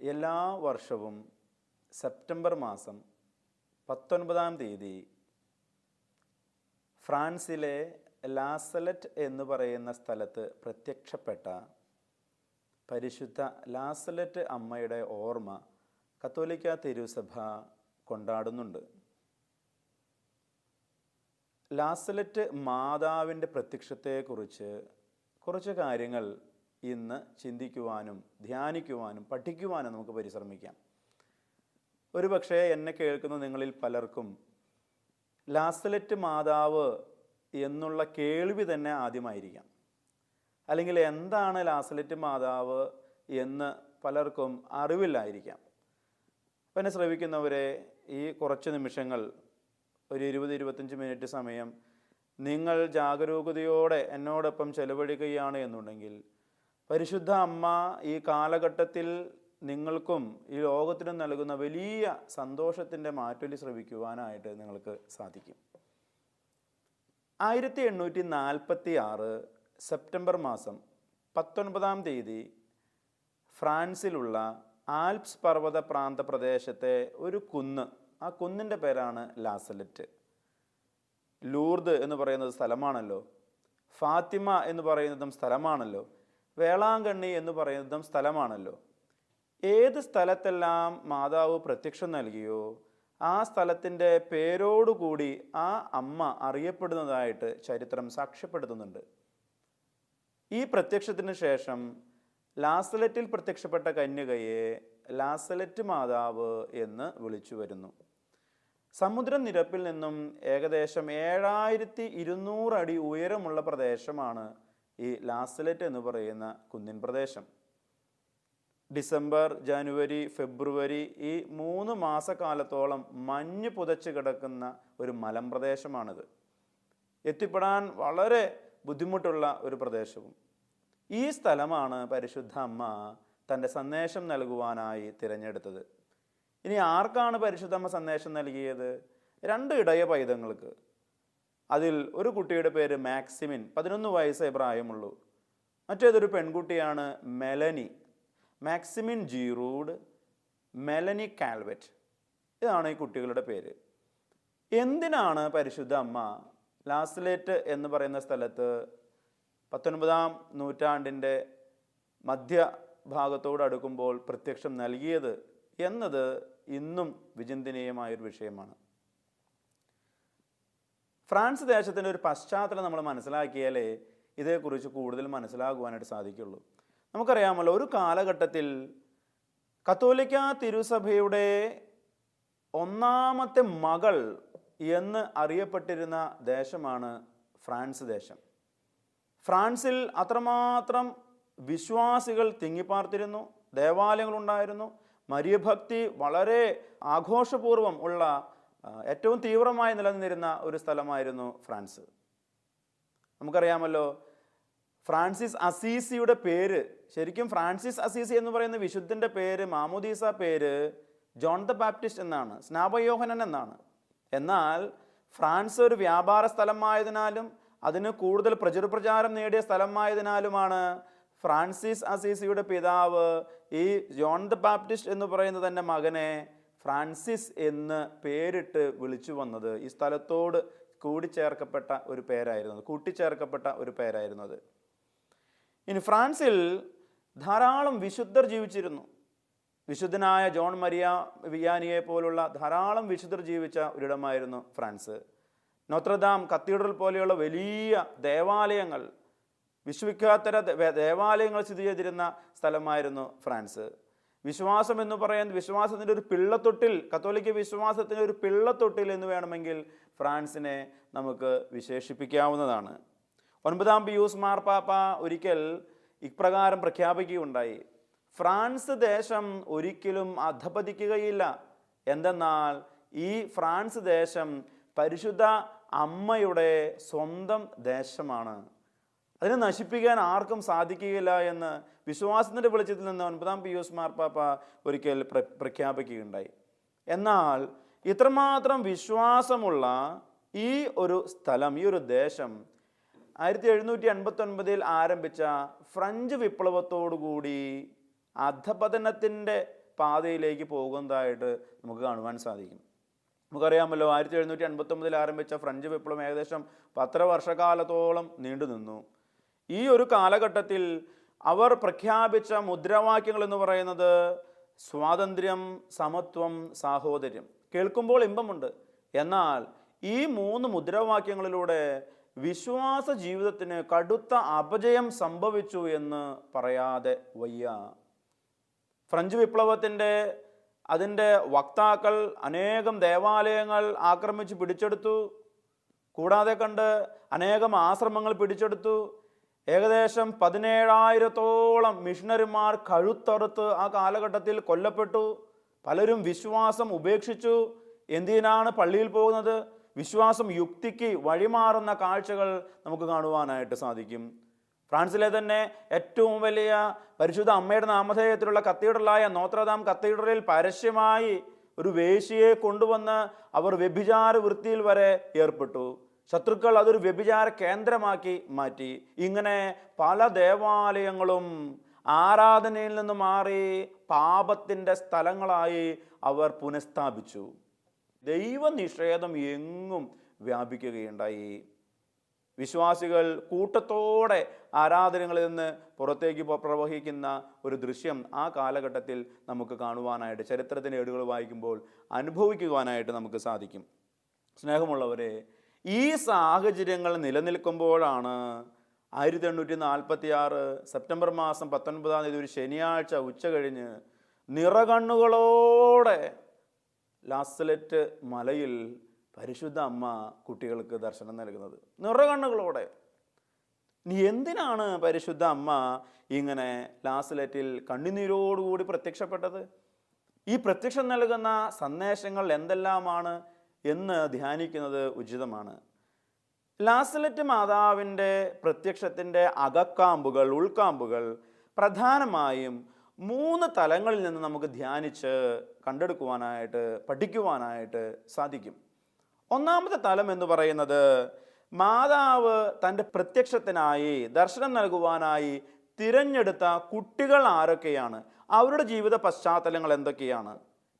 എല്ലാ വർഷവും സെപ്റ്റംബർ മാസം പത്തൊൻപതാം തീയതി ഫ്രാൻസിലെ ലാസലറ്റ് എന്ന് പറയുന്ന സ്ഥലത്ത് പ്രത്യക്ഷപ്പെട്ട പരിശുദ്ധ ലാസലറ്റ് അമ്മയുടെ ഓർമ്മ കത്തോലിക്ക തിരുസഭ കൊണ്ടാടുന്നുണ്ട്. ലാസലറ്റ് മാതാവിന്റെ പ്രത്യക്ഷത്തെക്കുറിച്ച് കുറച്ച് കാര്യങ്ങൾ ഇന്ന് ചിന്തിക്കുവാനും ധ്യാനിക്കുവാനും പഠിക്കുവാനും നമുക്ക് പരിശ്രമിക്കാം. ഒരു പക്ഷേ എന്നെ കേൾക്കുന്ന നിങ്ങളിൽ പലർക്കും ലാസലറ്റ് മാതാവ് എന്നുള്ള കേൾവി തന്നെ ആദ്യമായിരിക്കാം. അല്ലെങ്കിൽ എന്താണ് ലാസലറ്റ് മാതാവ് എന്ന് പലർക്കും അറിവില്ലായിരിക്കാം. അപ്പം എന്നെ ശ്രവിക്കുന്നവരെ ഈ കുറച്ച് നിമിഷങ്ങൾ ഒരു ഇരുപത് ഇരുപത്തഞ്ച് മിനിറ്റ് സമയം നിങ്ങൾ ജാഗരൂകതയോടെ എന്നോടൊപ്പം ചെലവഴിക്കുകയാണ് എന്നുണ്ടെങ്കിൽ പരിശുദ്ധ അമ്മ ഈ കാലഘട്ടത്തിൽ നിങ്ങൾക്കും ഈ ലോകത്തിനും നൽകുന്ന വലിയ സന്തോഷത്തിന്റെ മാറ്റൊലി ശ്രവിക്കുവാനായിട്ട് നിങ്ങൾക്ക് സാധിക്കും. ആയിരത്തി എണ്ണൂറ്റി നാൽപ്പത്തി ആറ് സെപ്റ്റംബർ മാസം പത്തൊൻപതാം തീയതി ഫ്രാൻസിലുള്ള ആൽപ്സ് പർവത പ്രാന്ത പ്രദേശത്തെ ഒരു കുന്ന് ആ കുന്നിന്റെ പേരാണ് ലാസലറ്റ്. ലൂർദ് എന്ന് പറയുന്നത് സ്ഥലമാണല്ലോ. ഫാത്തിമ എന്ന് പറയുന്നതും സ്ഥലമാണല്ലോ. വേളാങ്കണ്ണി എന്ന് പറയുന്ന സ്ഥലമാണല്ലോ. ഏത് സ്ഥലത്തെല്ലാം മാതാവ് പ്രത്യക്ഷം നൽകിയോ ആ സ്ഥലത്തിന്റെ പേരോടുകൂടി ആ അമ്മ അറിയപ്പെടുന്നതായിട്ട് ചരിത്രം സാക്ഷ്യപ്പെടുത്തുന്നുണ്ട്. ഈ പ്രത്യക്ഷത്തിന് ശേഷം ലാസലറ്റിൽ പ്രത്യക്ഷപ്പെട്ട കന്യകയെ ലാസലറ്റ് മാതാവ് എന്ന് വിളിച്ചു വരുന്നു. സമുദ്രനിരപ്പിൽ നിന്നും ഏകദേശം ഏഴായിരത്തി ഇരുന്നൂറ് അടി ഉയരമുള്ള പ്രദേശമാണ് ഈ ലാസലറ്റ് എന്ന് പറയുന്ന കുന്നിൻ പ്രദേശം. ഡിസംബർ ജനുവരി ഫെബ്രുവരി ഈ മൂന്ന് മാസക്കാലത്തോളം മഞ്ഞ് പുതച്ച് കിടക്കുന്ന ഒരു മലമ്പ്രദേശമാണിത് എത്തിപ്പെടാൻ വളരെ ബുദ്ധിമുട്ടുള്ള ഒരു പ്രദേശവും. ഈ സ്ഥലമാണ് പരിശുദ്ധ അമ്മ തന്റെ സന്ദേശം നൽകുവാനായി തിരഞ്ഞെടുത്തത്. ഇനി ആർക്കാണ് പരിശുദ്ധ അമ്മ സന്ദേശം നൽകിയത്? രണ്ട് ഇടയ പൈതങ്ങൾക്ക്. അതിൽ ഒരു കുട്ടിയുടെ പേര് മാക്സിമിൻ പതിനൊന്ന് വയസ്സേ പ്രായമുള്ളൂ. മറ്റേതൊരു പെൺകുട്ടിയാണ് Melanie. Maximin Giraud Melanie Calvat. ഇതാണ് ഈ കുട്ടികളുടെ പേര്. എന്തിനാണ് പരിശുദ്ധ അമ്മ ലാസ്ലേറ്റ് എന്ന് പറയുന്ന സ്ഥലത്ത് പത്തൊൻപതാം നൂറ്റാണ്ടിന്റെ മധ്യഭാഗത്തോട് അടുക്കുമ്പോൾ പ്രത്യക്ഷം നൽകിയത് എന്നത് ഇന്നും വിചിന്തനീയമായൊരു വിഷയമാണ്. ഫ്രാൻസ് ദേശത്തിന്റെ ഒരു പശ്ചാത്തലം നമ്മൾ മനസ്സിലാക്കിയാലേ ഇതേക്കുറിച്ച് കൂടുതൽ മനസ്സിലാകുവാനായിട്ട് സാധിക്കുള്ളൂ. നമുക്കറിയാമല്ലോ ഒരു കാലഘട്ടത്തിൽ കത്തോലിക്ക തിരുസഭയുടെ ഒന്നാമത്തെ മകൾ എന്ന് അറിയപ്പെട്ടിരുന്ന ദേശമാണ് ഫ്രാൻസ് ദേശം. ഫ്രാൻസിൽ അത്രമാത്രം വിശ്വാസികൾ തിങ്ങിപ്പാർത്തിരുന്നു ദേവാലയങ്ങളുണ്ടായിരുന്നു മര്യഭക്തി വളരെ ആഘോഷപൂർവം ഉള്ള ഏറ്റവും തീവ്രമായി നിലനിന്നിരുന്ന ഒരു സ്ഥലമായിരുന്നു ഫ്രാൻസ്. നമുക്കറിയാമല്ലോ ഫ്രാൻസിസ് അസീസിയുടെ പേര് ശരിക്കും ഫ്രാൻസിസ് അസീസി എന്ന് പറയുന്ന വിശുദ്ധന്റെ പേര് മാമോദീസ പേര് ജോൺ ദ ബാപ്റ്റിസ്റ്റ് എന്നാണ് സ്നാപയോഹനൻ എന്നാണ്. എന്നാൽ ഫ്രാൻസ് ഒരു വ്യാപാര സ്ഥലമായതിനാലും അതിന് കൂടുതൽ പ്രചുരപ്രചാരം നേടിയ സ്ഥലമായതിനാലുമാണ് ഫ്രാൻസിസ് അസീസിയുടെ പിതാവ് ഈ ജോൺ ദ ബാപ്റ്റിസ്റ്റ് എന്ന് പറയുന്ന തന്റെ മകനെ ഫ്രാൻസിസ് എന്ന് പേരിട്ട് വിളിച്ചു വന്നത് ഈ സ്ഥലത്തോട് കൂടിച്ചേർക്കപ്പെട്ട ഒരു പേരായിരുന്നു. കൂട്ടിച്ചേർക്കപ്പെട്ട ഒരു പേരായിരുന്നത്. ഇനി ഫ്രാൻസിൽ ധാരാളം വിശുദ്ധർ ജീവിച്ചിരുന്നു. വിശുദ്ധനായ ജോൺ മരിയ വിയാനിയെ പോലുള്ള ധാരാളം വിശുദ്ധർ ജീവിച്ച ഒരിടമായിരുന്നു ഫ്രാൻസ്. നോത്രദാം കത്തീഡ്രൽ പോലെയുള്ള വലിയ ദേവാലയങ്ങൾ വിശ്വവിഖ്യാതര ദേവാലയങ്ങൾ സ്ഥിതി ചെയ്തിരുന്ന സ്ഥലമായിരുന്നു ഫ്രാൻസ്. വിശ്വാസം എന്ന് പറയുന്നത് വിശ്വാസത്തിന്റെ ഒരു പിള്ളത്തൊട്ടിൽ കത്തോലിക്ക വിശ്വാസത്തിന്റെ ഒരു പിള്ളത്തൊട്ടിൽ എന്ന് വേണമെങ്കിൽ ഫ്രാൻസിനെ നമുക്ക് വിശേഷിപ്പിക്കാവുന്നതാണ്. ഒൻപതാം പിയൂസ് മാർപ്പാപ്പ ഒരിക്കൽ ഇപ്രകാരം പ്രഖ്യാപിക്കുകയുണ്ടായി. ഫ്രാൻസ് ദേശം ഒരിക്കലും അധപതിക്കുകയില്ല. എന്തെന്നാൽ ഈ ഫ്രാൻസ് ദേശം പരിശുദ്ധ അമ്മയുടെ സ്വന്തം ദേശമാണ്. അതിനെ നശിപ്പിക്കാൻ ആർക്കും സാധിക്കുകയില്ല എന്ന് വിശ്വാസത്തിന്റെ വെളിച്ചത്തിൽ നിന്ന് ഒൻപതാം പി പിയൂസ് മാർപ്പാപ്പ ഒരിക്കൽ പ്ര പ്രഖ്യാപിക്കുകയുണ്ടായി. എന്നാൽ ഇത്രമാത്രം വിശ്വാസമുള്ള ഈ ഒരു സ്ഥലം ഈ ഒരു ദേശം ആയിരത്തി എഴുന്നൂറ്റി അൻപത്തി ഒൻപതിൽ ആരംഭിച്ച ഫ്രഞ്ച് വിപ്ലവത്തോടുകൂടി അധപതനത്തിന്റെ പാതയിലേക്ക് പോകുന്നതായിട്ട് നമുക്ക് കാണുവാൻ സാധിക്കും. നമുക്കറിയാമല്ലോ ആയിരത്തി എഴുന്നൂറ്റി എൺപത്തൊമ്പതിൽ ആരംഭിച്ച ഫ്രഞ്ച് വിപ്ലവം ഏകദേശം പത്തര വർഷക്കാലത്തോളം നീണ്ടു നിന്നു ഈ ഒരു കാലഘട്ടത്തിൽ അവർ പ്രഖ്യാപിച്ച മുദ്രാവാക്യങ്ങൾ എന്ന് പറയുന്നത് സ്വാതന്ത്ര്യം സമത്വം സാഹോദര്യം. കേൾക്കുമ്പോൾ ഇമ്പമുണ്ട്. എന്നാൽ ഈ മൂന്ന് മുദ്രാവാക്യങ്ങളിലൂടെ വിശ്വാസ ജീവിതത്തിന് കടുത്ത അപജയം സംഭവിച്ചു എന്ന് പറയാതെ വയ്യ. ഫ്രഞ്ച് വിപ്ലവത്തിന്റെ അതിന്റെ വക്താക്കൾ അനേകം ദേവാലയങ്ങൾ ആക്രമിച്ച് പിടിച്ചെടുത്തു. കൂടാതെ കണ്ട് അനേകം ആശ്രമങ്ങൾ പിടിച്ചെടുത്തു. ഏകദേശം പതിനേഴായിരത്തോളം മിഷണറിമാർ കഴുത്തറുത്ത് ആ കാലഘട്ടത്തിൽ കൊല്ലപ്പെട്ടു. പലരും വിശ്വാസം ഉപേക്ഷിച്ചു. എന്തിനാണ് പള്ളിയിൽ പോകുന്നത്? വിശ്വാസം യുക്തിക്ക് വഴിമാറുന്ന കാഴ്ചകൾ നമുക്ക് കാണുവാനായിട്ട് സാധിക്കും. ഫ്രാൻസിലെ തന്നെ ഏറ്റവും വലിയ പരിശുദ്ധ അമ്മയുടെ നാമധേയത്തിലുള്ള കത്തീഡ്രലായ നോത്രദാം കത്തീഡ്രലിൽ പരസ്യമായി ഒരു വേശിയെ കൊണ്ടുവന്ന് അവർ വ്യഭിചാര വൃത്തിയിൽ വരെ ഏർപ്പെട്ടു. ശത്രുക്കൾ അതൊരു വ്യഭിചാര കേന്ദ്രമാക്കി മാറ്റി. ഇങ്ങനെ പല ദേവാലയങ്ങളും ആരാധനയിൽ നിന്ന് മാറി പാപത്തിന്റെ സ്ഥലങ്ങളായി അവർ പുനഃസ്ഥാപിച്ചു. ദൈവനിഷേധം എങ്ങും വ്യാപിക്കുകയുണ്ടായി. വിശ്വാസികൾ കൂട്ടത്തോടെ ആരാധനകളിൽ നിന്ന് പുറത്തേക്ക് പ്രവഹിക്കുന്ന ഒരു ദൃശ്യം ആ കാലഘട്ടത്തിൽ നമുക്ക് കാണുവാനായിട്ട് ചരിത്രത്തിന്റെ ഏടുകൾ വായിക്കുമ്പോൾ അനുഭവിക്കുവാനായിട്ട് നമുക്ക് സാധിക്കും. സ്നേഹമുള്ളവരെ ഈ സാഹചര്യങ്ങൾ നിലനിൽക്കുമ്പോഴാണ് ആയിരത്തി എണ്ണൂറ്റി നാൽപ്പത്തി ആറ് സെപ്റ്റംബർ മാസം പത്തൊൻപതാം തീയതി ഒരു ശനിയാഴ്ച ഉച്ച കഴിഞ്ഞ് നിറകണ്ണുകളോടെ ലാസ്ലെറ്റ് മലയിൽ പരിശുദ്ധ അമ്മ കുട്ടികൾക്ക് ദർശനം നൽകുന്നത്. നിറകണ്ണുകളോടെ. നീ എന്തിനാണ് പരിശുദ്ധ അമ്മ ഇങ്ങനെ ലാസ്ലെറ്റിൽ കണ്ണുനീരോടുകൂടി പ്രത്യക്ഷപ്പെട്ടത്? ഈ പ്രത്യക്ഷം നൽകുന്ന സന്ദേശങ്ങൾ എന്തെല്ലാമാണ്? എന്ന് ധ്യാനിക്കുന്നത് ഉചിതമാണ്. ലാസലറ്റ് മാതാവിന്റെ പ്രത്യക്ഷത്തിന്റെ അകക്കാമ്പുകൾ ഉൾക്കാമ്പുകൾ പ്രധാനമായും മൂന്ന് തലങ്ങളിൽ നിന്ന് നമുക്ക് ധ്യാനിച്ച് കണ്ടെടുക്കുവാനായിട്ട് പഠിക്കുവാനായിട്ട് സാധിക്കും. ഒന്നാമത്തെ തലം എന്ന് പറയുന്നത് മാതാവ് തന്റെ പ്രത്യക്ഷത്തിനായി ദർശനം നൽകുവാനായി തിരഞ്ഞെടുത്ത കുട്ടികൾ ആരൊക്കെയാണ്? അവരുടെ ജീവിത പശ്ചാത്തലങ്ങൾ എന്തൊക്കെയാണ്?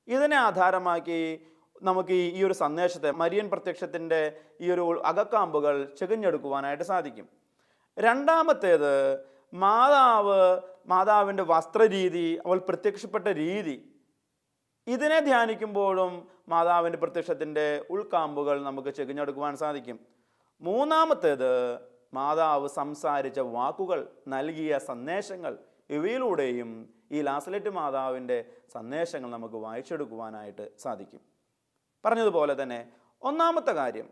ഇതിനെ ആധാരമാക്കി നമുക്ക് ഈ- ഒരു സന്ദേശത്തെ മരിയൻ പ്രത്യക്ഷത്തിന്റെ ഈ ഒരു അകക്കാമ്പുകൾ ചെകഞ്ഞെടുക്കുവാനായിട്ട് സാധിക്കും. രണ്ടാമത്തേത് മാതാവ് മാതാവിന്റെ വസ്ത്രരീതി അവൾ പ്രത്യക്ഷപ്പെട്ട രീതി. ഇതിനെ ധ്യാനിക്കുമ്പോഴും മാതാവിന്റെ പ്രത്യക്ഷത്തിന്റെ ഉൾക്കാമ്പുകൾ നമുക്ക് ചെകിഞ്ഞെടുക്കുവാൻ സാധിക്കും. മൂന്നാമത്തേത് മാതാവ് സംസാരിച്ച വാക്കുകൾ നൽകിയ സന്ദേശങ്ങൾ ഇവയിലൂടെയും ഈ ലാസ്ലെറ്റ് മാതാവിന്റെ സന്ദേശങ്ങൾ നമുക്ക് വായിച്ചെടുക്കുവാനായിട്ട് സാധിക്കും. പറഞ്ഞതുപോലെ തന്നെ ഒന്നാമത്തെ കാര്യം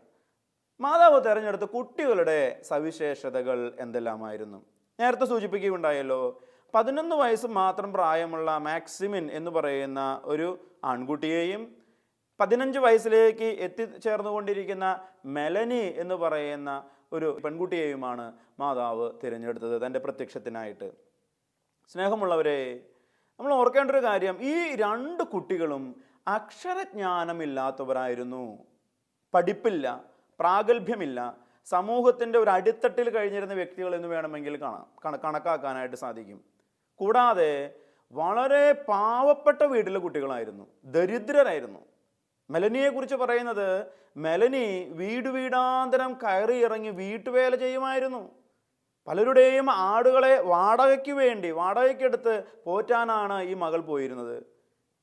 മാതാവ് തിരഞ്ഞെടുത്ത കുട്ടികളുടെ സവിശേഷതകൾ എന്തെല്ലാമായിരുന്നു? നേരത്തെ സൂചിപ്പിക്കുകയുണ്ടായല്ലോ പതിനൊന്ന് വയസ്സ് മാത്രം പ്രായമുള്ള മാക്സിമിൻ എന്ന് പറയുന്ന ഒരു ആൺകുട്ടിയെയും പതിനഞ്ച് വയസ്സിലേക്ക് എത്തിച്ചേർന്നുകൊണ്ടിരിക്കുന്ന മെലനി എന്ന് പറയുന്ന ഒരു പെൺകുട്ടിയെയുമാണ് മാതാവ് തിരഞ്ഞെടുത്തത് തന്റെ പ്രത്യക്ഷത്തിനായിട്ട്. സ്നേഹമുള്ളവരെ നമ്മൾ ഓർക്കേണ്ട ഒരു കാര്യം ഈ രണ്ട് കുട്ടികളും അക്ഷരജ്ഞാനമില്ലാത്തവരായിരുന്നു. പഠിപ്പില്ല പ്രാഗൽഭ്യമില്ല. സമൂഹത്തിന്റെ ഒരു അടിത്തട്ടിൽ കഴിഞ്ഞിരുന്ന വ്യക്തികൾ എന്ന് വേണമെങ്കിൽ കാണാം കണ കണക്കാക്കാനായിട്ട് സാധിക്കും. കൂടാതെ വളരെ പാവപ്പെട്ട വീട്ടിലെ കുട്ടികളായിരുന്നു. ദരിദ്രരായിരുന്നു. മെലനിയെക്കുറിച്ച് പറയുന്നത് മെലനി വീട് വീടാന്തരം കയറി ഇറങ്ങി വീട്ടുവേല ചെയ്യുമായിരുന്നു. പലരുടെയും ആടുകളെ വാടകയ്ക്ക് വേണ്ടി വാടകയ്ക്കെടുത്ത് പോറ്റാനാണ് ഈ മകൾ പോയിരുന്നത്.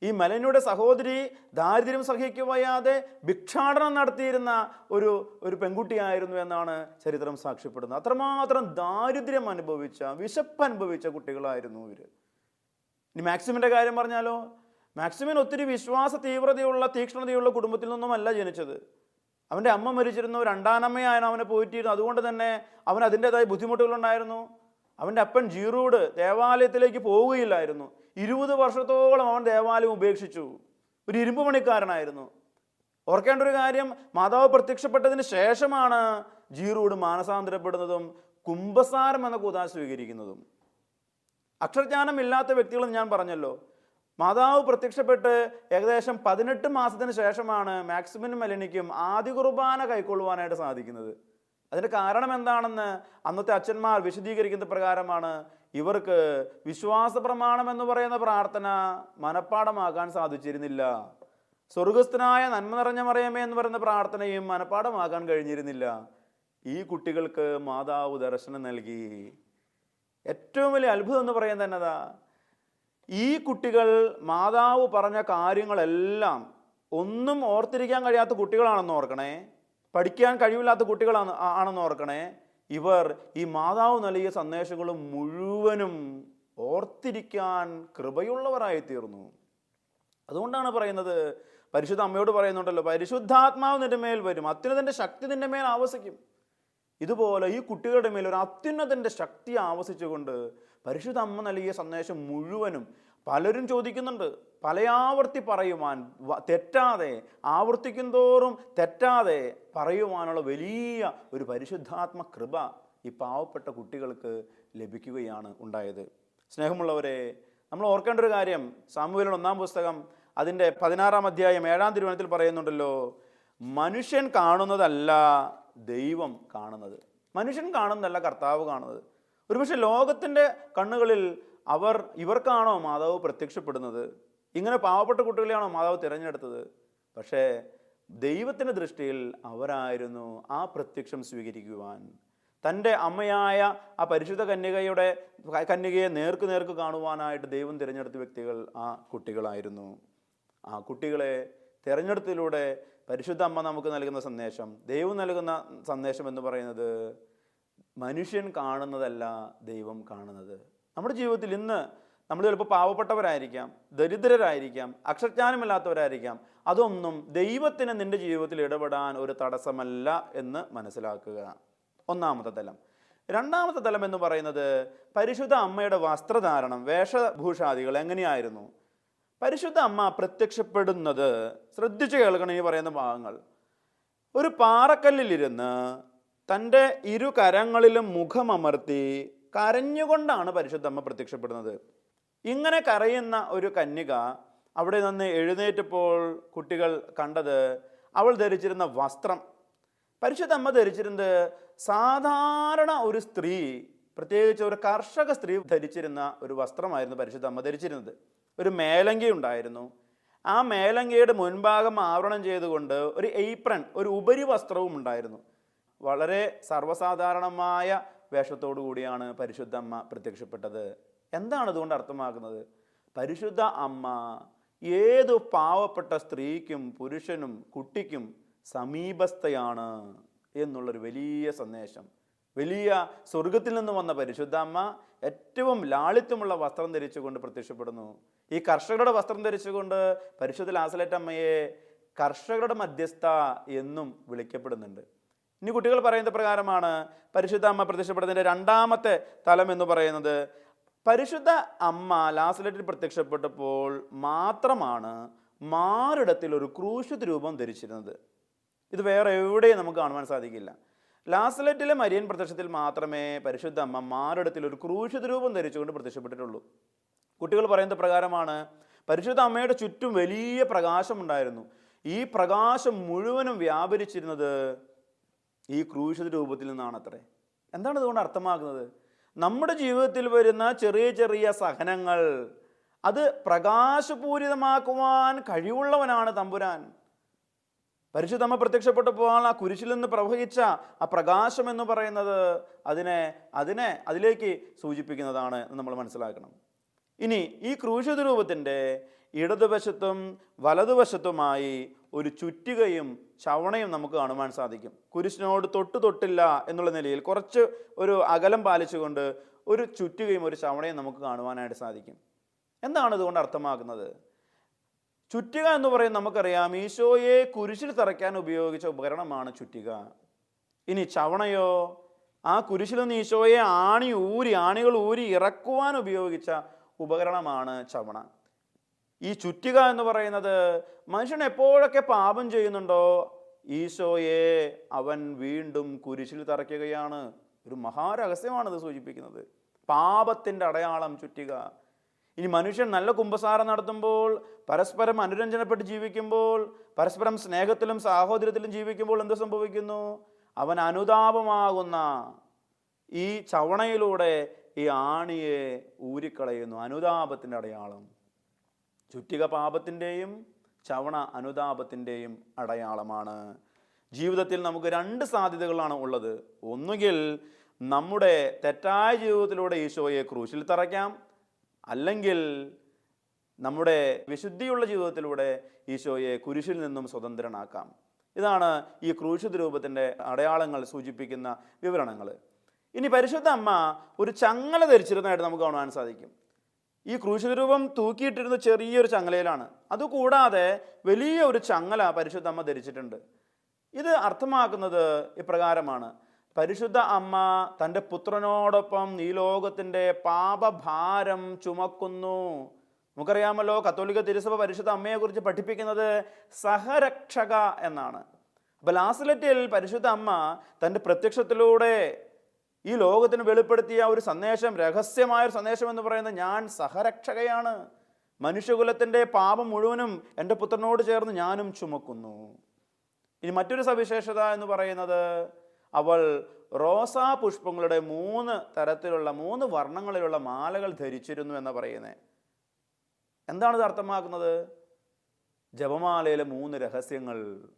ഈ മലനിയുടെ സഹോദരി ദാരിദ്ര്യം സഹിക്കുവയ്യാതെ ഭിക്ഷാടനം നടത്തിയിരുന്ന ഒരു ഒരു പെൺകുട്ടിയായിരുന്നു എന്നാണ് ചരിത്രം സാക്ഷ്യപ്പെടുന്നത്. അത്രമാത്രം ദാരിദ്ര്യം അനുഭവിച്ച വിശപ്പ് അനുഭവിച്ച കുട്ടികളായിരുന്നു ഇവർ ഇനി മാക്സിമിന്റെ കാര്യം പറഞ്ഞാലോ? മാക്സിമിൻ ഒത്തിരി വിശ്വാസ തീവ്രതയുള്ള തീക്ഷ്ണതയുള്ള കുടുംബത്തിൽ നിന്നുമല്ല ജനിച്ചത്. അവന്റെ അമ്മ മരിച്ചിരുന്നു രണ്ടാനമ്മയാണ് അവനെ പോയിട്ടിരുന്നു അതുകൊണ്ട് തന്നെ അവൻ അതിന്റെതായ ബുദ്ധിമുട്ടുകളുണ്ടായിരുന്നു. അവന്റെ അപ്പൻ ജീറൂഡ് ദേവാലയത്തിലേക്ക് പോവുകയില്ലായിരുന്നു. ഇരുപത് വർഷത്തോളം അവൻ ദേവാലയം ഉപേക്ഷിച്ചു. ഒരു ഇരുമ്പ് പണിക്കാരനായിരുന്നു. ഓർക്കേണ്ട ഒരു കാര്യം മാതാവ് പ്രത്യക്ഷപ്പെട്ടതിന് ശേഷമാണ് ജീറോട് മാനസാന്തരപ്പെടുന്നതും കുംഭസാരം എന്ന കൂതാ സ്വീകരിക്കുന്നതും. അക്ഷരജ്ഞാനം ഇല്ലാത്ത വ്യക്തികളെന്ന് ഞാൻ പറഞ്ഞല്ലോ. മാതാവ് പ്രത്യക്ഷപ്പെട്ട് ഏകദേശം പതിനെട്ട് മാസത്തിന് ശേഷമാണ് മാക്സിമിനും മെലനിക്കും ആദ്യ കുർബാന കൈക്കൊള്ളുവാനായിട്ട് സാധിക്കുന്നത്. അതിന്റെ കാരണം എന്താണെന്ന് അന്നത്തെ അച്ഛന്മാർ വിശദീകരിക്കുന്ന പ്രകാരമാണ് ഇവർക്ക് വിശ്വാസ പ്രമാണം എന്ന് പറയുന്ന പ്രാർത്ഥന മനഃപ്പാടമാക്കാൻ സാധിച്ചിരുന്നില്ല. സ്വർഗസ്ഥനായ നന്മ നിറഞ്ഞ മറിയമേ എന്ന് പറയുന്ന പ്രാർത്ഥനയും മനഃപ്പാടമാക്കാൻ കഴിഞ്ഞിരുന്നില്ല. ഈ കുട്ടികൾക്ക് മാതാവ് ദർശനം നൽകി. ഏറ്റവും വലിയ അത്ഭുതം എന്ന് പറയുന്നത് എന്നതാ? ഈ കുട്ടികൾ മാതാവ് പറഞ്ഞ കാര്യങ്ങളെല്ലാം ഒന്നും ഓർത്തിരിക്കാൻ കഴിയാത്ത കുട്ടികളാണെന്ന് ഓർക്കണേ. പഠിക്കാൻ കഴിവില്ലാത്ത കുട്ടികളാണ് ആണെന്ന് ഓർക്കണേ. ഇവർ ഈ മാതാവ് നൽകിയ സന്ദേശങ്ങളും മുഴുവനും ഓർത്തിരിക്കാൻ കൃപയുള്ളവരായി തീർന്നു അതുകൊണ്ടാണ് പറയുന്നത് പരിശുദ്ധ അമ്മയോട് പറയുന്നുണ്ടല്ലോ പരിശുദ്ധാത്മാവ് നിന്റെ മേൽ വരും അത്യുന്നതിന്റെ ശക്തി നിന്റെ മേൽ ആവസിക്കും. ഇതുപോലെ ഈ കുട്ടികളുടെ മേൽ ഒരു അത്യുന്നതിന്റെ ശക്തി ആവസിച്ചുകൊണ്ട് പരിശുദ്ധ അമ്മ നൽകിയ സന്ദേശം മുഴുവനും പലരും ചോദിക്കുന്നുണ്ട്. പലയാവർത്തി പറയുവാൻ തെറ്റാതെ ആവർത്തിക്കും തോറും തെറ്റാതെ പറയുവാനുള്ള വലിയ ഒരു പരിശുദ്ധാത്മ കൃപ ഈ പാവപ്പെട്ട കുട്ടികൾക്ക് ലഭിക്കുകയാണ് ഉണ്ടായത്. സ്നേഹമുള്ളവരെ നമ്മൾ ഓർക്കേണ്ട ഒരു കാര്യം. സാമൂഹ്യയുടെ ഒന്നാം പുസ്തകം അതിന്റെ പതിനാറാം അധ്യായം ഏഴാം തിരുവനത്തിൽ പറയുന്നുണ്ടല്ലോ മനുഷ്യൻ കാണുന്നതല്ല ദൈവം കാണുന്നത്. മനുഷ്യൻ കാണുന്നതല്ല കർത്താവ് കാണുന്നത്. ഒരുപക്ഷെ ലോകത്തിന്റെ കണ്ണുകളിൽ അവർ ഇവർക്കാണോ മാതാവ് പ്രത്യക്ഷപ്പെടുന്നത്? ഇങ്ങനെ പാവപ്പെട്ട കുട്ടികളെയാണോ മാതാവ് തിരഞ്ഞെടുത്തത്? പക്ഷേ ദൈവത്തിന്റെ ദൃഷ്ടിയിൽ അവരായിരുന്നു ആ പ്രത്യക്ഷം സ്വീകരിക്കുവാൻ. തന്റെ അമ്മയായ ആ പരിശുദ്ധ കന്യകയുടെ കന്യകയെ നേർക്ക് നേർക്ക് കാണുവാനായിട്ട് ദൈവം തിരഞ്ഞെടുത്ത വ്യക്തികൾ ആ കുട്ടികളായിരുന്നു. ആ കുട്ടികളെ തിരഞ്ഞെടുത്തിലൂടെ പരിശുദ്ധ അമ്മ നമുക്ക് നൽകുന്ന സന്ദേശം ദൈവം നൽകുന്ന സന്ദേശം എന്ന് പറയുന്നത് മനുഷ്യൻ കാണുന്നതല്ല ദൈവം കാണുന്നത്. നമ്മുടെ ജീവിതത്തിൽ ഇന്ന് നമ്മൾ ചിലപ്പോൾ പാവപ്പെട്ടവരായിരിക്കാം ദരിദ്രരായിരിക്കാം അക്ഷരജ്ഞാനമില്ലാത്തവരായിരിക്കാം അതൊന്നും ദൈവത്തിന് നിന്റെ ജീവിതത്തിൽ ഇടപെടാൻ ഒരു തടസ്സമല്ല എന്ന് മനസ്സിലാക്കുക. ഒന്നാമത്തെ തലം. രണ്ടാമത്തെ തലം എന്ന് പറയുന്നത് പരിശുദ്ധ അമ്മയുടെ വസ്ത്രധാരണം വേഷഭൂഷാദികൾ എങ്ങനെയായിരുന്നു? പരിശുദ്ധ അമ്മ പ്രത്യക്ഷപ്പെടുന്നത് ശ്രദ്ധിച്ചു കേൾക്കണം ഈ പറയുന്ന ഭാഗങ്ങൾ. ഒരു പാറക്കല്ലിലിരുന്ന് തന്റെ ഇരു കരങ്ങളിലും മുഖമമർത്തി കരഞ്ഞുകൊണ്ടാണ് പരിശുദ്ധ അമ്മ പ്രത്യക്ഷപ്പെടുന്നത്. ഇങ്ങനെ കരയുന്ന ഒരു കന്യക അവിടെ നിന്ന് എഴുന്നേറ്റപ്പോൾ കുട്ടികൾ കണ്ടത് അവൾ ധരിച്ചിരുന്ന വസ്ത്രം. പരിശുദ്ധ അമ്മ ധരിച്ചിരുന്നത് സാധാരണ ഒരു സ്ത്രീ പ്രത്യേകിച്ച് ഒരു കർഷക സ്ത്രീ ധരിച്ചിരുന്ന ഒരു വസ്ത്രമായിരുന്നു പരിശുദ്ധ അമ്മ ധരിച്ചിരുന്നത്. ഒരു മേലങ്കി ഉണ്ടായിരുന്നു. ആ മേലങ്കയുടെ മുൻഭാഗം ആവരണം ചെയ്തുകൊണ്ട് ഒരു എയ്പ്രൺ ഒരു ഉപരി വസ്ത്രവും ഉണ്ടായിരുന്നു. വളരെ സർവസാധാരണമായ വേഷത്തോടു കൂടിയാണ് പരിശുദ്ധമ്മ പ്രത്യക്ഷപ്പെട്ടത്. എന്താണ് അതുകൊണ്ട് അർത്ഥമാക്കുന്നത്? പരിശുദ്ധ അമ്മ ഏതു പാവപ്പെട്ട സ്ത്രീക്കും പുരുഷനും കുട്ടിക്കും സമീപസ്ഥയാണ് എന്നുള്ളൊരു വലിയ സന്ദേശം. വലിയ സ്വർഗത്തിൽ നിന്ന് വന്ന പരിശുദ്ധ അമ്മ ഏറ്റവും ലാളിത്യമുള്ള വസ്ത്രം ധരിച്ചുകൊണ്ട് പ്രത്യക്ഷപ്പെടുന്നു. ഈ കർഷകരുടെ വസ്ത്രം ധരിച്ചുകൊണ്ട് പരിശുദ്ധ ലാസലേറ്റ് അമ്മയെ കർഷകരുടെ മധ്യസ്ഥ എന്നും വിളിക്കപ്പെടുന്നുണ്ട്. ഇനി കുട്ടികൾ പറയുന്ന പ്രകാരമാണ് പരിശുദ്ധ അമ്മ പ്രത്യക്ഷപ്പെടുന്നതിന്റെ രണ്ടാമത്തെ തലം എന്ന് പറയുന്നത് പരിശുദ്ധ അമ്മ ലാസലറ്റിൽ പ്രത്യക്ഷപ്പെട്ടപ്പോൾ മാത്രമാണ് മാറിടത്തിൽ ഒരു ക്രൂശിത് രൂപം ധരിച്ചിരുന്നത്. ഇത് വേറെ എവിടെയും നമുക്ക് കാണുവാൻ സാധിക്കില്ല. ലാസലറ്റിലെ മരിയൻ പ്രത്യക്ഷത്തിൽ മാത്രമേ പരിശുദ്ധ അമ്മ മാറിടത്തിൽ ഒരു ക്രൂശിത രൂപം ധരിച്ചുകൊണ്ട് പ്രത്യക്ഷപ്പെട്ടിട്ടുള്ളൂ. കുട്ടികൾ പറയുന്ന പ്രകാരമാണ് പരിശുദ്ധ അമ്മയുടെ ചുറ്റും വലിയ പ്രകാശമുണ്ടായിരുന്നു. ഈ പ്രകാശം മുഴുവനും വ്യാപരിച്ചിരുന്നത് ഈ ക്രൂശിത രൂപത്തിൽ നിന്നാണ് അത്രേ എന്താണ് ഇതുകൊണ്ട് അർത്ഥമാക്കുന്നത്? നമ്മുടെ ജീവിതത്തിൽ വരുന്ന ചെറിയ ചെറിയ സഹനങ്ങൾ അത് പ്രകാശപൂരിതമാക്കുവാൻ കഴിവുള്ളവനാണ് തമ്പുരാൻ. പരിശുദ്ധമ്മ പ്രത്യക്ഷപ്പെട്ടപ്പോൾ ആ കുരിശിൽ നിന്ന് പ്രവഹിച്ച ആ പ്രകാശം എന്ന് പറയുന്നത് അതിനെ അതിനെ അതിലേക്ക് സൂചിപ്പിക്കുന്നതാണ് നമ്മൾ മനസ്സിലാക്കണം. ഇനി ഈ ക്രൂശ രൂപത്തിന്റെ ഇടതുവശത്തും വലതുവശത്തുമായി ഒരു ചുറ്റുകയും ചവണയും നമുക്ക് കാണുവാൻ സാധിക്കും. കുരിശിനോട് തൊട്ട് തൊട്ടില്ല എന്നുള്ള നിലയിൽ കുറച്ച് ഒരു അകലം പാലിച്ചുകൊണ്ട് ഒരു ചുറ്റുകയും ഒരു ചവണയും നമുക്ക് കാണുവാനായിട്ട് സാധിക്കും. എന്താണ് ഇതുകൊണ്ട് അർത്ഥമാക്കുന്നത്? ചുറ്റുക എന്ന് പറയുന്നത് നമുക്കറിയാം ഈശോയെ കുരിശിൽ തറയ്ക്കാൻ ഉപയോഗിച്ച ഉപകരണമാണ് ചുറ്റുക. ഇനി ചവണയോ? ആ കുരിശിൽ നിന്ന് ഈശോയെ ആണി ഊരി ആണികൾ ഊരി ഇറക്കുവാൻ ഉപയോഗിച്ച ഉപകരണമാണ് ചവണ. ഈ ചുറ്റിക എന്ന് പറയുന്നത് മനുഷ്യൻ എപ്പോഴൊക്കെ പാപം ചെയ്യുന്നുണ്ടോ ഈശോയെ അവൻ വീണ്ടും കുരിശിൽ തറയ്ക്കുകയാണ്. ഒരു മഹാരഹസ്യമാണ് ഇത് സൂചിപ്പിക്കുന്നത്. പാപത്തിന്റെ അടയാളം ചുറ്റിക. ഇനി മനുഷ്യൻ നല്ല കുംഭസാരം നടത്തുമ്പോൾ പരസ്പരം അനുരഞ്ജനപ്പെട്ട് ജീവിക്കുമ്പോൾ പരസ്പരം സ്നേഹത്തിലും സാഹോദര്യത്തിലും ജീവിക്കുമ്പോൾ എന്ത് സംഭവിക്കുന്നു? അവൻ അനുതാപമാകുന്ന ഈ ചവണയിലൂടെ ഈ ആണിയെ ഊരിക്കളയുന്നു. അനുതാപത്തിന്റെ അടയാളം. ചുറ്റിക പാപത്തിന്റെയും ചവണ അനുതാപത്തിന്റെയും അടയാളമാണ്. ജീവിതത്തിൽ നമുക്ക് രണ്ട് സാധ്യതകളാണ് ഉള്ളത്. ഒന്നുകിൽ നമ്മുടെ തെറ്റായ ജീവിതത്തിലൂടെ ഈശോയെ ക്രൂശിൽ തറയ്ക്കാം. അല്ലെങ്കിൽ നമ്മുടെ വിശുദ്ധിയുള്ള ജീവിതത്തിലൂടെ ഈശോയെ കുരിശിൽ നിന്നും സ്വതന്ത്രനാക്കാം. ഇതാണ് ഈ ക്രൂശിത രൂപത്തിന്റെ അടയാളങ്ങൾ സൂചിപ്പിക്കുന്ന വിവരണങ്ങൾ. ഇനി പരിശുദ്ധ അമ്മ ഒരു ചങ്ങല ധരിച്ചിരുന്നതായിട്ട് നമുക്ക് കാണുവാൻ സാധിക്കും. ഈ ക്രൂശരൂപം തൂക്കിയിട്ടിരുന്ന ചെറിയൊരു ചങ്ങലയിലാണ്. അതുകൂടാതെ വലിയ ഒരു ചങ്ങല പരിശുദ്ധ അമ്മ ധരിച്ചിട്ടുണ്ട്. ഇത് അർത്ഥമാക്കുന്നത് ഇപ്രകാരമാണ്. പരിശുദ്ധ അമ്മ തന്റെ പുത്രനോടൊപ്പം ഈ ലോകത്തിന്റെ പാപഭാരം ചുമക്കുന്നു. നമുക്കറിയാമല്ലോ കത്തോലിക്ക തിരുസഭ പരിശുദ്ധ അമ്മയെക്കുറിച്ച് പഠിപ്പിക്കുന്നത് സഹരക്ഷക എന്നാണ്. അപ്പോൾ പരിശുദ്ധ അമ്മ തന്റെ പ്രത്യക്ഷത്തിലൂടെ ഈ ലോകത്തിന് വെളിപ്പെടുത്തിയ ഒരു സന്ദേശം രഹസ്യമായ ഒരു സന്ദേശം എന്ന് പറയുന്നത് ഞാൻ സഹരക്ഷകയാണ്. മനുഷ്യകുലത്തിന്റെ പാപം മുഴുവനും എന്റെ പുത്രനോട് ചേർന്ന് ഞാനും ചുമക്കുന്നു. ഇനി മറ്റൊരു സവിശേഷത എന്ന് പറയുന്നത് അവൾ റോസാ പുഷ്പങ്ങളുടെ മൂന്ന് തരത്തിലുള്ള മൂന്ന് വർണങ്ങളിലുള്ള മാലകൾ ധരിച്ചിരുന്നു എന്ന് പറയുന്നത് എന്താണ് ഇത് അർത്ഥമാക്കുന്നത്? ജപമാലയിലെ മൂന്ന് രഹസ്യങ്ങൾ.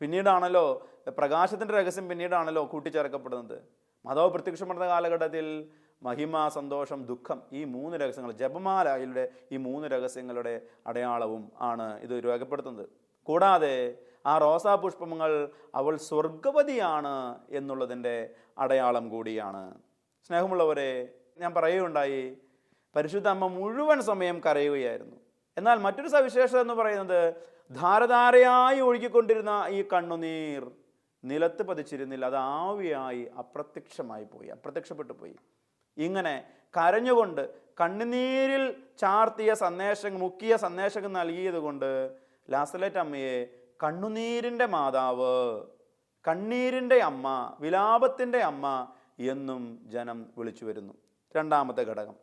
പിന്നീടാണല്ലോ പ്രകാശത്തിന്റെ രഹസ്യം പിന്നീടാണല്ലോ കൂട്ടിച്ചേർക്കപ്പെടുന്നത്. മാധവ പ്രത്യക്ഷപ്പെടുന്ന കാലഘട്ടത്തിൽ മഹിമ സന്തോഷം ദുഃഖം ഈ മൂന്ന് രഹസ്യങ്ങൾ ജപമാലയുടെ ഈ മൂന്ന് രഹസ്യങ്ങളുടെ അടയാളവും ആണ് ഇത് രേഖപ്പെടുത്തുന്നത്. കൂടാതെ ആ റോസാ പുഷ്പങ്ങൾ അവൾ സ്വർഗവതിയാണ് എന്നുള്ളതിന്റെ അടയാളം കൂടിയാണ്. സ്നേഹമുള്ളവരെ ഞാൻ പറയുകയുണ്ടായി പരിശുദ്ധ അമ്മ മുഴുവൻ സമയം കരയുകയായിരുന്നു. എന്നാൽ മറ്റൊരു സവിശേഷത എന്ന് പറയുന്നത് ധാരധാരയായി ഒഴുകിക്കൊണ്ടിരുന്ന ഈ കണ്ണുനീർ നിലത്ത് പതിച്ചിരുന്നില്ല. അത് ആവിയായി അപ്രത്യക്ഷമായി പോയി അപ്രത്യക്ഷപ്പെട്ടു പോയി. ഇങ്ങനെ കരഞ്ഞുകൊണ്ട് കണ്ണുനീരിൽ ചാർത്തിയ സന്ദേശം മുക്കിയ സന്ദേശം നൽകിയത് കൊണ്ട് ലാസലേറ്റ് അമ്മയെ കണ്ണുനീരിന്റെ മാതാവ് കണ്ണീരിന്റെ അമ്മ വിലാപത്തിന്റെ അമ്മ എന്നും ജനം വിളിച്ചു വരുന്നു. രണ്ടാമത്തെ ഘടകം.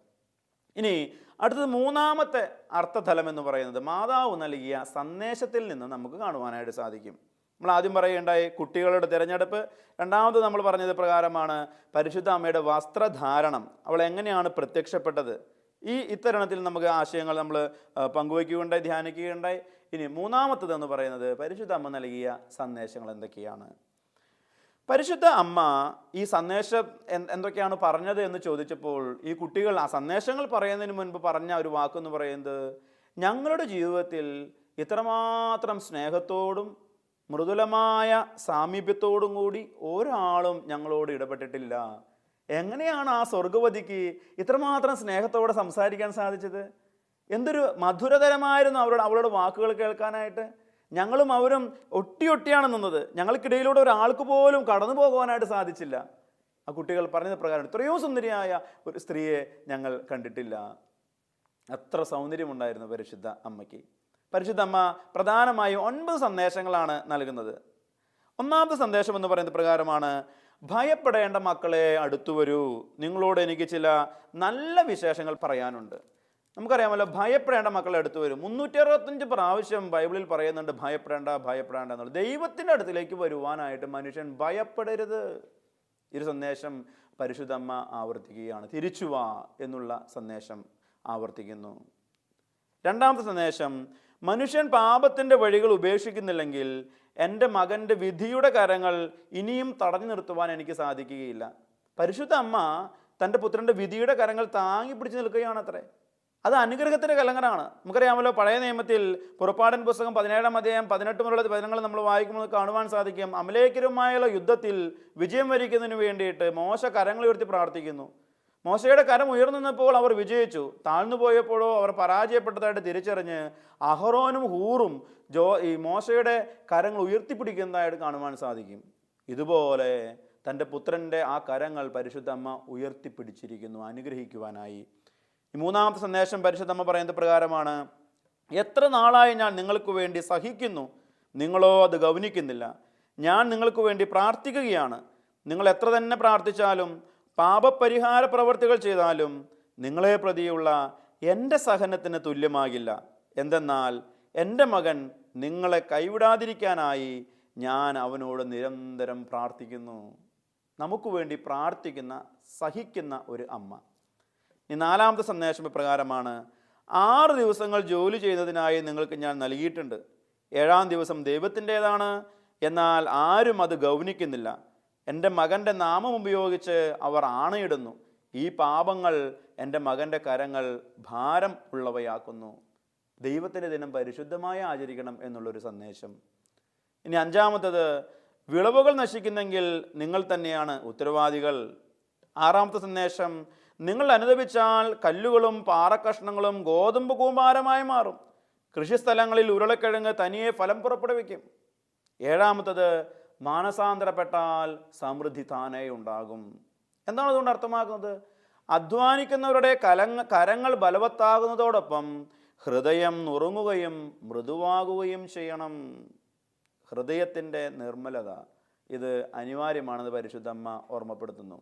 ഇനി അടുത്തത് മൂന്നാമത്തെ അർത്ഥതലം എന്ന് പറയുന്നത് മാതാവ് നൽകിയ സന്ദേശത്തിൽ നിന്ന് നമുക്ക് കാണുവാനായിട്ട് സാധിക്കും. നമ്മൾ ആദ്യം പറയുകയുണ്ടായി കുട്ടികളുടെ തിരഞ്ഞെടുപ്പ്. രണ്ടാമത് നമ്മൾ പറഞ്ഞത് പ്രകാരമാണ് പരിശുദ്ധ അമ്മയുടെ വസ്ത്രധാരണം. അവൾ എങ്ങനെയാണ് പ്രത്യക്ഷപ്പെട്ടത്? ഈ ഇത്തരണത്തിൽ നമുക്ക് ആശയങ്ങൾ നമ്മൾ പങ്കുവയ്ക്കുകയുണ്ടായി ധ്യാനിക്കുകയുണ്ടായി. ഇനി മൂന്നാമത്തത് എന്ന് പറയുന്നത് പരിശുദ്ധ അമ്മ നൽകിയ സന്ദേശങ്ങൾ എന്തൊക്കെയാണ്? പരിശുദ്ധ അമ്മ ഈ സന്ദേശം എന്തൊക്കെയാണ് പറഞ്ഞത് എന്ന് ചോദിച്ചപ്പോൾ ഈ കുട്ടികൾ ആ സന്ദേശങ്ങൾ പറയുന്നതിന് മുൻപ് പറഞ്ഞ ഒരു വാക്കെന്ന് പറയുന്നത് ഞങ്ങളുടെ ജീവിതത്തിൽ ഇത്രമാത്രം സ്നേഹത്തോടും മൃദുലമായ സാമീപ്യത്തോടും കൂടി ഒരാളും ഞങ്ങളോട് ഇടപെട്ടിട്ടില്ല. എങ്ങനെയാണ് ആ സ്വർഗവതിക്ക് ഇത്രമാത്രം സ്നേഹത്തോടെ സംസാരിക്കാൻ സാധിച്ചത്? എന്തൊരു മധുരതരമായിരുന്നു അവരുടെ അവളുടെ വാക്കുകൾ കേൾക്കാനായിട്ട്. ഞങ്ങളും അവരും ഒട്ടി ഒട്ടിയാണ് നിന്നത്. ഞങ്ങൾക്കിടയിലൂടെ ഒരാൾക്ക് പോലും കടന്നു പോകുവാനായിട്ട് സാധിച്ചില്ല. ആ കുട്ടികൾ പറഞ്ഞത് പ്രകാരം ഇത്രയോ സുന്ദരിയായ ഒരു സ്ത്രീയെ ഞങ്ങൾ കണ്ടിട്ടില്ല. അത്ര സൗന്ദര്യമുണ്ടായിരുന്നു പരിശുദ്ധ അമ്മയ്ക്ക്. പരിശുദ്ധ അമ്മ പ്രധാനമായും ഒൻപത് സന്ദേശങ്ങളാണ് നൽകുന്നത്. ഒന്നാമത്തെ സന്ദേശം എന്ന് പറയുന്നത് പ്രകാരമാണ് ഭയപ്പെടേണ്ട മക്കളെ അടുത്തു വരൂ. നിങ്ങളോട് എനിക്ക് ചില നല്ല വിശേഷങ്ങൾ പറയാനുണ്ട്. നമുക്കറിയാമല്ലോ ഭയപ്പെടേണ്ട മക്കളെ അടുത്ത് വരും. മുന്നൂറ്റി അറുപത്തഞ്ച് പ്രാവശ്യം ബൈബിളിൽ പറയുന്നുണ്ട് ഭയപ്പെടേണ്ട ഭയപ്പെടേണ്ട എന്നുള്ളത്. ദൈവത്തിന്റെ അടുത്തിലേക്ക് വരുവാനായിട്ട് മനുഷ്യൻ ഭയപ്പെടരുത്. ഈ സന്ദേശം പരിശുദ്ധമ്മ ആവർത്തിക്കുകയാണ്. തിരിച്ചു വാ എന്നുള്ള സന്ദേശം ആവർത്തിക്കുന്നു. രണ്ടാമത്തെ സന്ദേശം മനുഷ്യൻ പാപത്തിന്റെ വഴികൾ ഉപേക്ഷിക്കുന്നില്ലെങ്കിൽ എന്റെ മകന്റെ വിധിയുടെ കരങ്ങൾ ഇനിയും തടഞ്ഞു നിർത്തുവാൻ എനിക്ക് സാധിക്കുകയില്ല. പരിശുദ്ധ അമ്മ തന്റെ പുത്രന്റെ വിധിയുടെ കരങ്ങൾ താങ്ങി പിടിച്ചു നിൽക്കുകയാണത്രേ. അത് അനുഗ്രഹത്തിന്റെ കലങ്ങനാണ് നമുക്കറിയാമല്ലോ പഴയ നിയമത്തിൽ പുറപ്പാടൻ പുസ്തകം പതിനേഴാം അധ്യായം പതിനെട്ട് മുതലുള്ള വചനങ്ങൾ നമ്മൾ വായിക്കുമ്പോൾ കാണുവാൻ സാധിക്കും. അമലേക്കരുമായുള്ള യുദ്ധത്തിൽ വിജയം വരിക്കുന്നതിന് വേണ്ടിയിട്ട് മോശ കരങ്ങൾ ഉയർത്തി പ്രാർത്ഥിക്കുന്നു. മോശയുടെ കരം ഉയർന്നു അവർ വിജയിച്ചു. താഴ്ന്നു പോയപ്പോഴോ അവർ പരാജയപ്പെട്ടതായിട്ട് തിരിച്ചറിഞ്ഞ് അഹറോനും ഹൂറും ജോ ഈ മോശയുടെ കരങ്ങൾ ഉയർത്തിപ്പിടിക്കുന്നതായിട്ട് കാണുവാൻ സാധിക്കും. ഇതുപോലെ തന്റെ പുത്രന്റെ ആ കരങ്ങൾ പരിശുദ്ധമ്മ ഉയർത്തിപ്പിടിച്ചിരിക്കുന്നു അനുഗ്രഹിക്കുവാനായി. ഈ മൂന്നാമത്തെ സന്ദേശം പരിശുദ്ധമ്മ പറയുന്നത് പ്രകാരമാണ് എത്ര നാളായി ഞാൻ നിങ്ങൾക്ക് വേണ്ടി സഹിക്കുന്നു? നിങ്ങളോ അത് ഗൗനിക്കുന്നില്ല. ഞാൻ നിങ്ങൾക്ക് വേണ്ടി പ്രാർത്ഥിക്കുകയാണ്. നിങ്ങൾ എത്ര തന്നെ പ്രാർത്ഥിച്ചാലും പാപപരിഹാര പ്രവർത്തികൾ ചെയ്താലും നിങ്ങളെ പ്രതിയുള്ള എന്റെ സഹനത്തിന് തുല്യമാകില്ല. എന്തെന്നാൽ എന്റെ മകൻ നിങ്ങളെ കൈവിടാതിരിക്കാനായി ഞാൻ അവനോട് നിരന്തരം പ്രാർത്ഥിക്കുന്നു. നമുക്ക് വേണ്ടി പ്രാർത്ഥിക്കുന്ന സഹിക്കുന്ന ഒരു അമ്മ. ഈ നാലാമത്തെ സന്ദേശം പ്രകാരമാണ് ആറ് ദിവസങ്ങൾ ജോലി ചെയ്യുന്നതിനായി നിങ്ങൾക്ക് ഞാൻ നൽകിയിട്ടുണ്ട്. ഏഴാം ദിവസം ദൈവത്തിന്റേതാണ്. എന്നാൽ ആരും അത് ഗൗനിക്കുന്നില്ല. എന്റെ മകന്റെ നാമം ഉപയോഗിച്ച് അവർ ആണയിടുന്നു. ഈ പാപങ്ങൾ എന്റെ മകന്റെ കരങ്ങൾ ഭാരം ഉള്ളവയാക്കുന്നു. ദൈവത്തിന്റെ ദിനം പരിശുദ്ധമായി ആചരിക്കണം എന്നുള്ളൊരു സന്ദേശം. ഇനി അഞ്ചാമത്തത് വിളവുകൾ നശിക്കുന്നെങ്കിൽ നിങ്ങൾ തന്നെയാണ് ഉത്തരവാദികൾ. ആറാമത്തെ സന്ദേശം നിങ്ങൾ അനുദപിച്ചാൽ കല്ലുകളും പാറക്കഷ്ണങ്ങളും ഗോതമ്പ് കൂമ്പാരമായി മാറും. കൃഷിസ്ഥലങ്ങളിൽ ഉരുളക്കിഴങ്ങ് തനിയെ ഫലം പുറപ്പെടുവിക്കും. ഏഴാമത്തത് മാനസാന്തരപ്പെട്ടാൽ സമൃദ്ധി താനേ ഉണ്ടാകും. എന്താണ് അതുകൊണ്ട് അർത്ഥമാക്കുന്നത്? അധ്വാനിക്കുന്നവരുടെ കലങ്ങ കരങ്ങൾ ബലവത്താകുന്നതോടൊപ്പം ഹൃദയം നുറുങ്ങുകയും മൃദുവാകുകയും ചെയ്യണം. ഹൃദയത്തിന്റെ നിർമ്മലത ഇത് അനിവാര്യമാണെന്ന് പരിശുദ്ധമ്മ ഓർമ്മപ്പെടുത്തുന്നു.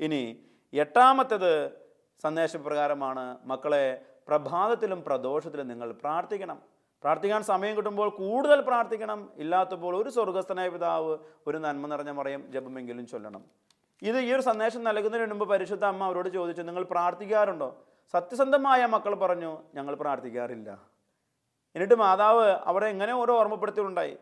ഇനി എട്ടാമത്തേത് സന്ദേശപ്രകാരമാണ് മക്കളെ പ്രഭാതത്തിലും പ്രദോഷത്തിലും നിങ്ങൾ പ്രാർത്ഥിക്കണം. പ്രാർത്ഥിക്കാൻ സമയം കിട്ടുമ്പോൾ കൂടുതൽ പ്രാർത്ഥിക്കണം. ഇല്ലാത്തപ്പോൾ ഒരു സ്വർഗസ്ഥനായ പിതാവ് ഒരു നന്മ നിറഞ്ഞ മറയും ജപമെങ്കിലും ചൊല്ലണം. ഇത് ഈ ഒരു സന്ദേശം നൽകുന്നതിന് മുമ്പ് പരിശുദ്ധ അമ്മ അവരോട് ചോദിച്ചു നിങ്ങൾ പ്രാർത്ഥിക്കാറുണ്ടോ? സത്യസന്ധമായ മക്കൾ പറഞ്ഞു ഞങ്ങൾ പ്രാർത്ഥിക്കാറില്ല. എന്നിട്ട് മാതാവ് അവരെ എങ്ങനെ ഓരോ ഓർമ്മപ്പെടുത്തിയിട്ടുണ്ടായി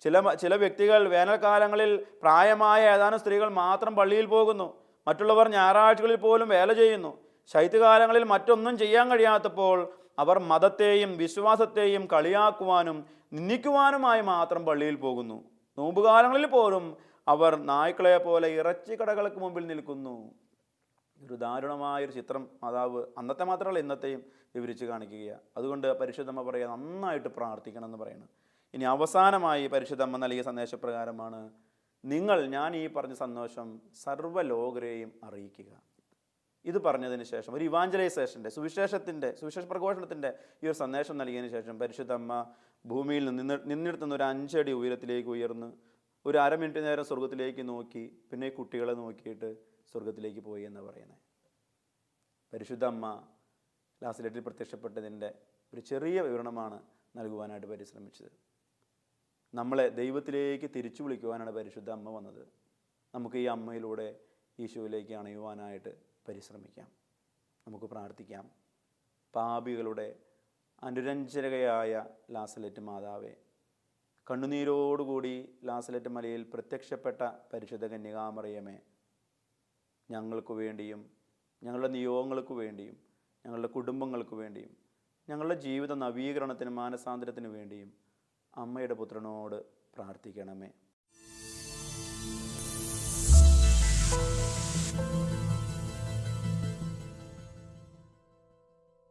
ചില ചില വ്യക്തികൾ വേനൽക്കാലങ്ങളിൽ പ്രായമായ ഏതാനും സ്ത്രീകൾ മാത്രം പള്ളിയിൽ പോകുന്നു. മറ്റുള്ളവർ ഞായറാഴ്ചകളിൽ പോലും വേല ചെയ്യുന്നു. ശൈത്യകാലങ്ങളിൽ മറ്റൊന്നും ചെയ്യാൻ കഴിയാത്തപ്പോൾ അവർ മതത്തെയും വിശ്വാസത്തെയും കളിയാക്കുവാനും നിന്ദിക്കുവാനുമായി മാത്രം പള്ളിയിൽ പോകുന്നു. നോമ്പുകാലങ്ങളിൽ പോലും അവർ നായ്ക്കളെ പോലെ ഇറച്ചി കടകൾക്ക് മുമ്പിൽ നിൽക്കുന്നു. ഒരു ദാരുണമായൊരു ചിത്രം മാതാവ് അന്നത്തെ മാത്രമല്ല ഇന്നത്തെയും വിവരിച്ച് കാണിക്കുകയാണ് അതുകൊണ്ട് പരിശുദ്ധമ്മ പറയുക നന്നായിട്ട് പ്രാർത്ഥിക്കണം എന്ന് പറയുന്നു. ഇനി അവസാനമായി പരിശുദ്ധമ്മ നൽകിയ സന്ദേശപ്രകാരമാണ് നിങ്ങൾ ഞാൻ ഈ പറഞ്ഞ സന്തോഷം സർവലോകരെയും അറിയിക്കുക. ഇത് പറഞ്ഞതിന് ശേഷം ഒരു ഇവാഞ്ചലൈസേഷന്റെ സുവിശേഷത്തിന്റെ സുവിശേഷ പ്രഘോഷണത്തിന്റെ ഈ ഒരു സന്ദേശം നൽകിയതിന് ശേഷം പരിശുദ്ധമ്മ ഭൂമിയിൽ നിന്ന് നിന്നിടത്തുനിന്ന് ഒരു അഞ്ചടി ഉയരത്തിലേക്ക് ഉയർന്ന് ഒരു അര മിനിറ്റ് നേരം സ്വർഗത്തിലേക്ക് നോക്കി പിന്നെ കുട്ടികളെ നോക്കിയിട്ട് സ്വർഗത്തിലേക്ക് പോയി എന്ന് പറയുന്നത് പരിശുദ്ധ അമ്മ ലാസ്റ്റിലേറ്റിൽ പ്രത്യക്ഷപ്പെട്ടതിന്റെ ഒരു ചെറിയ വിവരണമാണ് നൽകുവാനായിട്ട് പരിശ്രമിച്ചത്. നമ്മളെ ദൈവത്തിലേക്ക് തിരിച്ചു വിളിക്കുവാനാണ് പരിശുദ്ധ അമ്മ വന്നത്. നമുക്ക് ഈ അമ്മയിലൂടെ ഈശോയിലേക്ക് അണയുവാനായിട്ട് പരിശ്രമിക്കാം. നമുക്ക് പ്രാർത്ഥിക്കാം. പാപികളുടെ അനുരഞ്ജനകയായ ലാസലറ്റ് മാതാവെ കണ്ണുനീരോടുകൂടി ലാസലറ്റ് മലയിൽ പ്രത്യക്ഷപ്പെട്ട പരിശുദ്ധ കന്യകാമറിയമേ ഞങ്ങൾക്ക് വേണ്ടിയും ഞങ്ങളുടെ നിയോഗങ്ങൾക്ക് വേണ്ടിയും ഞങ്ങളുടെ കുടുംബങ്ങൾക്ക് വേണ്ടിയും ഞങ്ങളുടെ ജീവിത നവീകരണത്തിനും മാനസാന്തരത്തിനു വേണ്ടിയും അമ്മയുടെ പുത്രനോട് പ്രാർത്ഥിക്കണമേ.